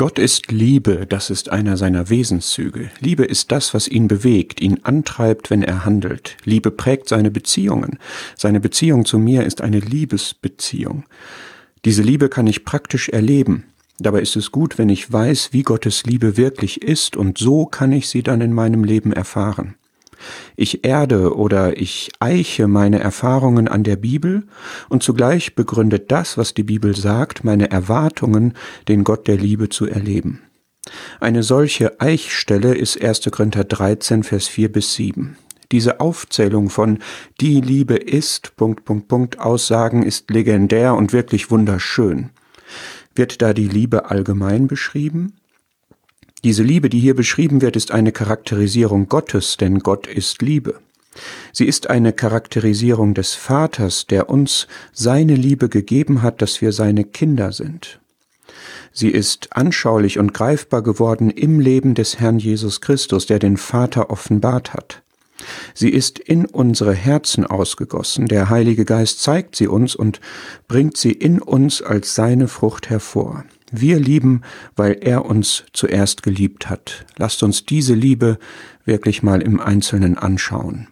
Gott ist Liebe, das ist einer seiner Wesenszüge. Liebe ist das, was ihn bewegt, ihn antreibt, wenn er handelt. Liebe prägt seine Beziehungen. Seine Beziehung zu mir ist eine Liebesbeziehung. Diese Liebe kann ich praktisch erleben. Dabei ist es gut, wenn ich weiß, wie Gottes Liebe wirklich ist, und so kann ich sie dann in meinem Leben erfahren. Ich erde oder ich eiche meine Erfahrungen an der Bibel und zugleich begründet das, was die Bibel sagt, meine Erwartungen, den Gott der Liebe zu erleben. Eine solche Eichstelle ist 1. Korinther 13, Vers 4 bis 7. Diese Aufzählung von die Liebe ist, Punkt, Punkt, Punkt, Aussagen ist legendär und wirklich wunderschön. Wird da die Liebe allgemein beschrieben? Diese Liebe, die hier beschrieben wird, ist eine Charakterisierung Gottes, denn Gott ist Liebe. Sie ist eine Charakterisierung des Vaters, der uns seine Liebe gegeben hat, dass wir seine Kinder sind. Sie ist anschaulich und greifbar geworden im Leben des Herrn Jesus Christus, der den Vater offenbart hat. Sie ist in unsere Herzen ausgegossen, der Heilige Geist zeigt sie uns und bringt sie in uns als seine Frucht hervor. Wir lieben, weil er uns zuerst geliebt hat. Lasst uns diese Liebe wirklich mal im Einzelnen anschauen.